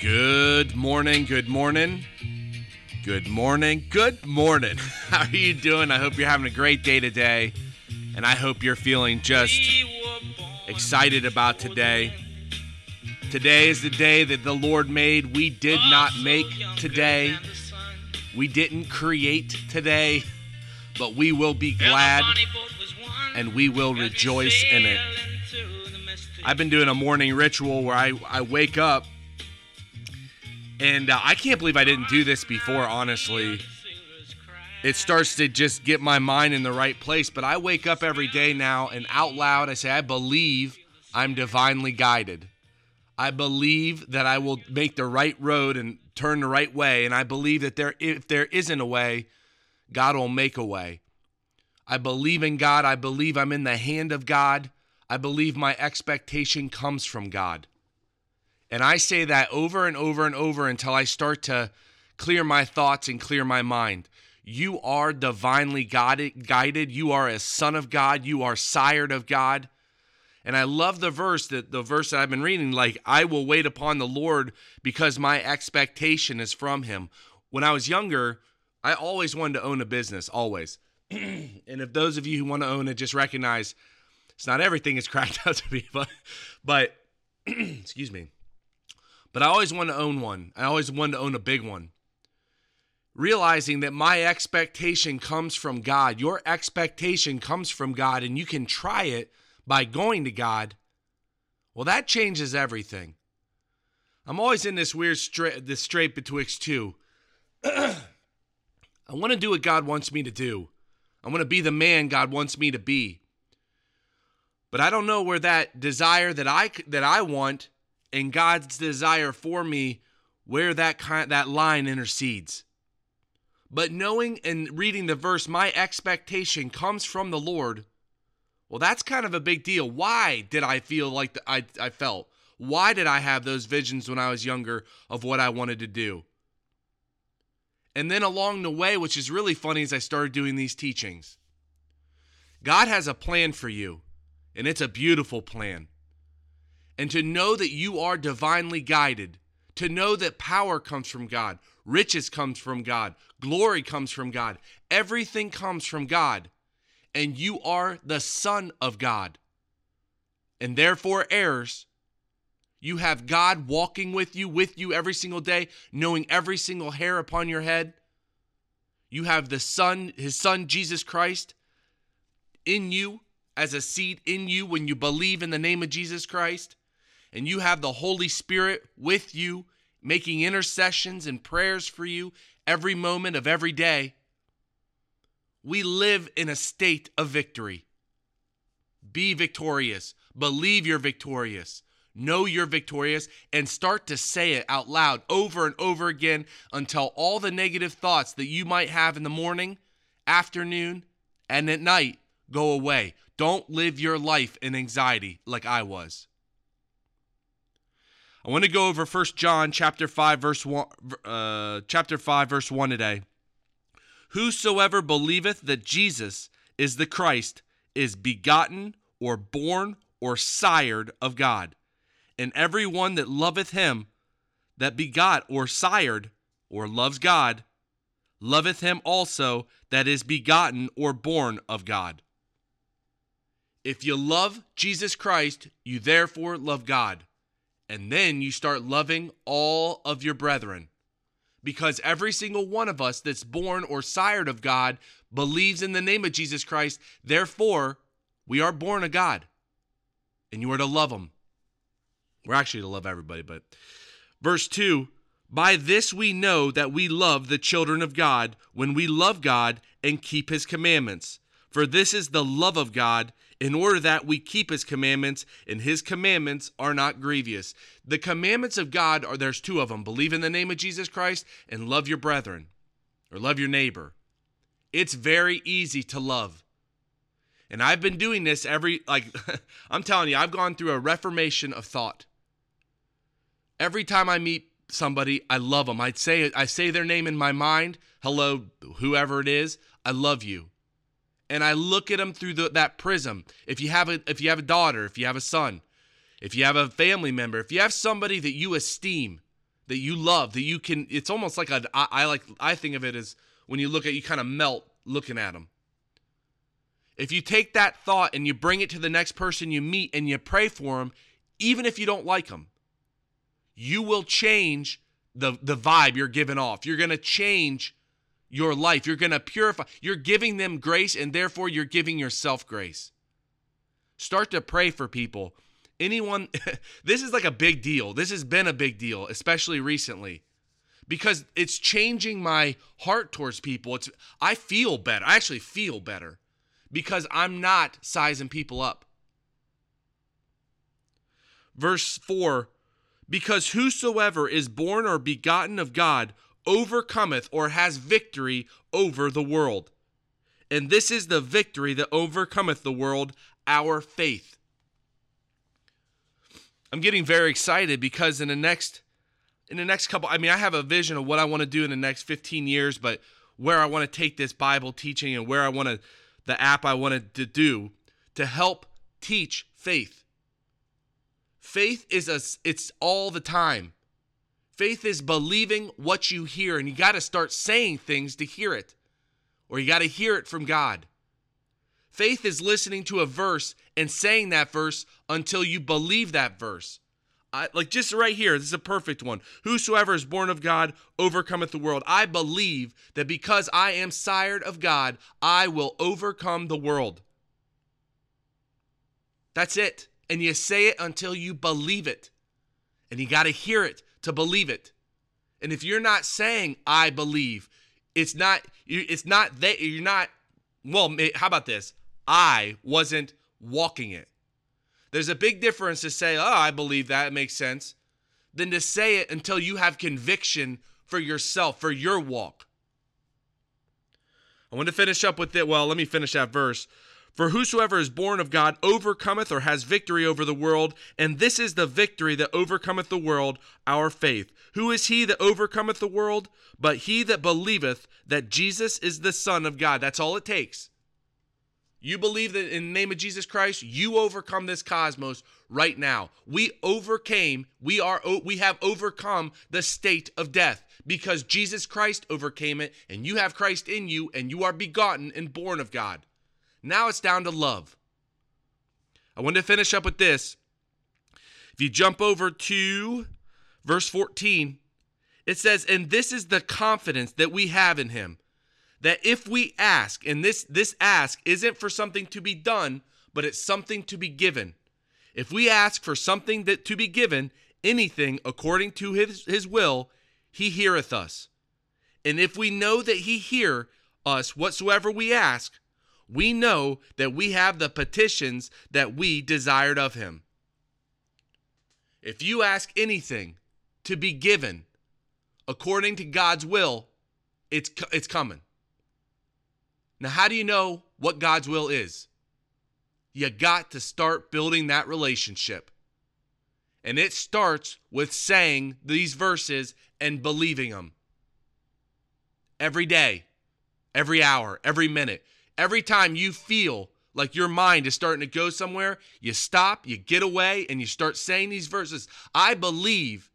Good morning, good morning. Good morning, good morning. How are you doing? I hope you're having a great day today. And I hope you're feeling just excited about today. Today is the day that the Lord made. We did not make today. We didn't create today, but we will be glad and we will rejoice in it. I've been doing a morning ritual where I, I wake up and uh, I can't believe I didn't do this before, honestly. It starts to just get my mind in the right place. But I wake up every day now and out loud I say, I believe I'm divinely guided. I believe that I will make the right road and turn the right way. And I believe that there, if there isn't a way, God will make a way. I believe in God. I believe I'm in the hand of God. I believe my expectation comes from God. And I say that over and over and over until I start to clear my thoughts and clear my mind. You are divinely guided. You are a son of God. You are sired of God. And I love the verse that the verse that I've been reading, like, I will wait upon the Lord because my expectation is from him. When I was younger, I always wanted to own a business, always. and if those of you who want to own it just recognize it's not everything is cracked out to be, but but excuse me. But I always wanted to own one. I always wanted to own a big one. Realizing that my expectation comes from God. Your expectation comes from God, and you can try it by going to God. Well, that changes everything. I'm always in this weird strait this strait betwixt two. I want to do what God wants me to do. I want to be the man God wants me to be. But I don't know where that desire that I that I want and God's desire for me where that kind that line intercedes. But knowing and reading the verse, my expectation comes from the Lord. Well, that's kind of a big deal. Why did I feel like the, I, I felt? Why did I have those visions when I was younger of what I wanted to do? And then along the way, which is really funny as I started doing these teachings, God has a plan for you, and it's a beautiful plan and to know that you are divinely guided, to know that power comes from God, riches comes from God, glory comes from God, everything comes from God, and you are the son of God. And therefore heirs. You have God walking with you, with you every single day, knowing every single hair upon your head. You have the Son, His Son, Jesus Christ, in you as a seed in you when you believe in the name of Jesus Christ and you have the Holy Spirit with you, making intercessions and prayers for you every moment of every day, we live in a state of victory. Be victorious. Believe you're victorious. Know you're victorious and start to say it out loud over and over again until all the negative thoughts that you might have in the morning, afternoon, and at night go away. Don't live your life in anxiety like I was. I want to go over First John chapter 5 verse 1 uh, chapter 5 verse 1 today. Whosoever believeth that Jesus is the Christ is begotten or born or sired of God. And every one that loveth him that begot or sired or loves God loveth him also that is begotten or born of God. If you love Jesus Christ, you therefore love God. And then you start loving all of your brethren. Because every single one of us that's born or sired of God believes in the name of Jesus Christ. Therefore, we are born of God. And you are to love them. We're actually to love everybody, but verse 2 By this we know that we love the children of God when we love God and keep his commandments. For this is the love of God in order that we keep his commandments, and his commandments are not grievous. The commandments of God are there's two of them believe in the name of Jesus Christ and love your brethren or love your neighbor. It's very easy to love. And I've been doing this every, like, I'm telling you, I've gone through a reformation of thought. Every time I meet somebody, I love them. I say, I say their name in my mind. Hello, whoever it is. I love you and I look at them through the, that prism. If you have a if you have a daughter, if you have a son, if you have a family member, if you have somebody that you esteem, that you love, that you can. It's almost like a. I, I like. I think of it as when you look at, you kind of melt looking at them. If you take that thought and you bring it to the next person you meet and you pray for them, even if you don't like them, you will change the the vibe you're giving off. You're going to change your life. You're going to purify. You're giving them grace and therefore you're giving yourself grace. Start to pray for people. Anyone this is like a big deal. This has been a big deal, especially recently. Because it's changing my heart towards people. It's I feel better. I actually feel better because I'm not sizing people up. Verse 4 because whosoever is born or begotten of God overcometh or has victory over the world. And this is the victory that overcometh the world, our faith. I'm getting very excited because in the next in the next couple I mean I have a vision of what I want to do in the next 15 years, but where I want to take this Bible teaching and where I want to the app I wanted to do to help teach faith. Faith is a it's all the time. Faith is believing what you hear and you got to start saying things to hear it. Or you got to hear it from God. Faith is listening to a verse and saying that verse until you believe that verse. I, like just right here, this is a perfect one. Whosoever is born of God overcometh the world. I believe that because I am sired of God, I will overcome the world. That's it and you say it until you believe it. And you got to hear it to believe it. And if you're not saying I believe, it's not it's not that you're not well, how about this? I wasn't walking it. There's a big difference to say, "Oh, I believe that, it makes sense," than to say it until you have conviction for yourself, for your walk. I want to finish up with it. Well, let me finish that verse. For whosoever is born of God overcometh or has victory over the world, and this is the victory that overcometh the world, our faith. Who is he that overcometh the world? But he that believeth that Jesus is the Son of God. That's all it takes. You believe that in the name of Jesus Christ, you overcome this cosmos right now. We overcame, we are we have overcome the state of death because Jesus Christ overcame it and you have Christ in you and you are begotten and born of God. Now it's down to love. I want to finish up with this. If you jump over to verse 14, it says, And this is the confidence that we have in him, that if we ask, and this, this ask isn't for something to be done, but it's something to be given. If we ask for something that to be given, anything according to his, his will, he heareth us. And if we know that he hear us whatsoever we ask, we know that we have the petitions that we desired of him. If you ask anything to be given according to God's will, it's, it's coming. Now, how do you know what God's will is? You got to start building that relationship. And it starts with saying these verses and believing them every day, every hour, every minute. Every time you feel like your mind is starting to go somewhere, you stop, you get away, and you start saying these verses. I believe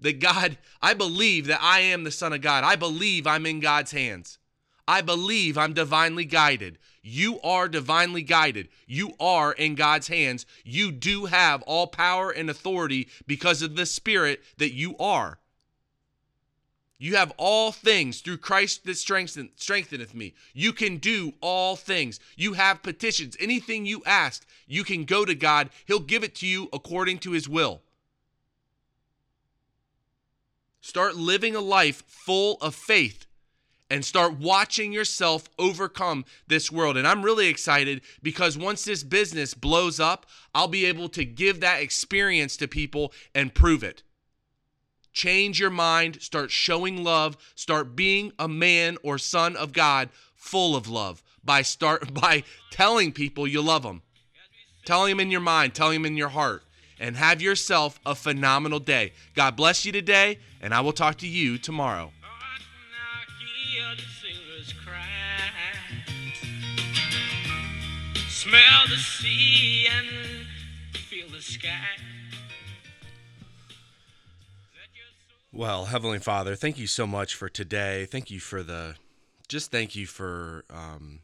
that God, I believe that I am the Son of God. I believe I'm in God's hands. I believe I'm divinely guided. You are divinely guided. You are in God's hands. You do have all power and authority because of the Spirit that you are. You have all things through Christ that strengthen, strengtheneth me. You can do all things. You have petitions. Anything you ask, you can go to God. He'll give it to you according to his will. Start living a life full of faith and start watching yourself overcome this world. And I'm really excited because once this business blows up, I'll be able to give that experience to people and prove it. Change your mind, start showing love, start being a man or son of God full of love by start by telling people you love them. Telling them in your mind, telling them in your heart and have yourself a phenomenal day. God bless you today and I will talk to you tomorrow. Smell the sea and feel the sky. Well, Heavenly Father, thank you so much for today. Thank you for the, just thank you for um,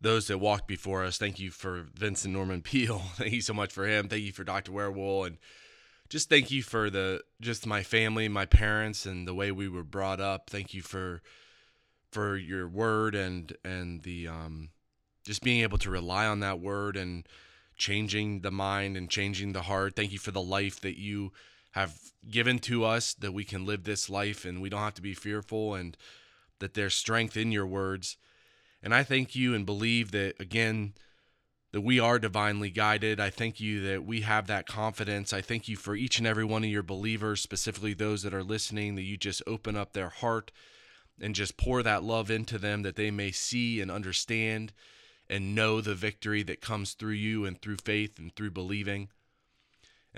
those that walked before us. Thank you for Vincent Norman Peale. Thank you so much for him. Thank you for Dr. Wierwille. And just thank you for the, just my family, my parents, and the way we were brought up. Thank you for, for your word and, and the, um, just being able to rely on that word and changing the mind and changing the heart. Thank you for the life that you have given to us that we can live this life and we don't have to be fearful and that there's strength in your words. And I thank you and believe that, again, that we are divinely guided. I thank you that we have that confidence. I thank you for each and every one of your believers, specifically those that are listening, that you just open up their heart and just pour that love into them that they may see and understand and know the victory that comes through you and through faith and through believing.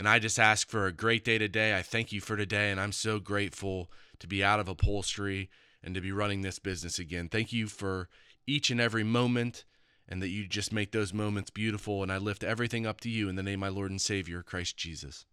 And I just ask for a great day today. I thank you for today, and I'm so grateful to be out of upholstery and to be running this business again. Thank you for each and every moment, and that you just make those moments beautiful. And I lift everything up to you in the name of my Lord and Savior, Christ Jesus.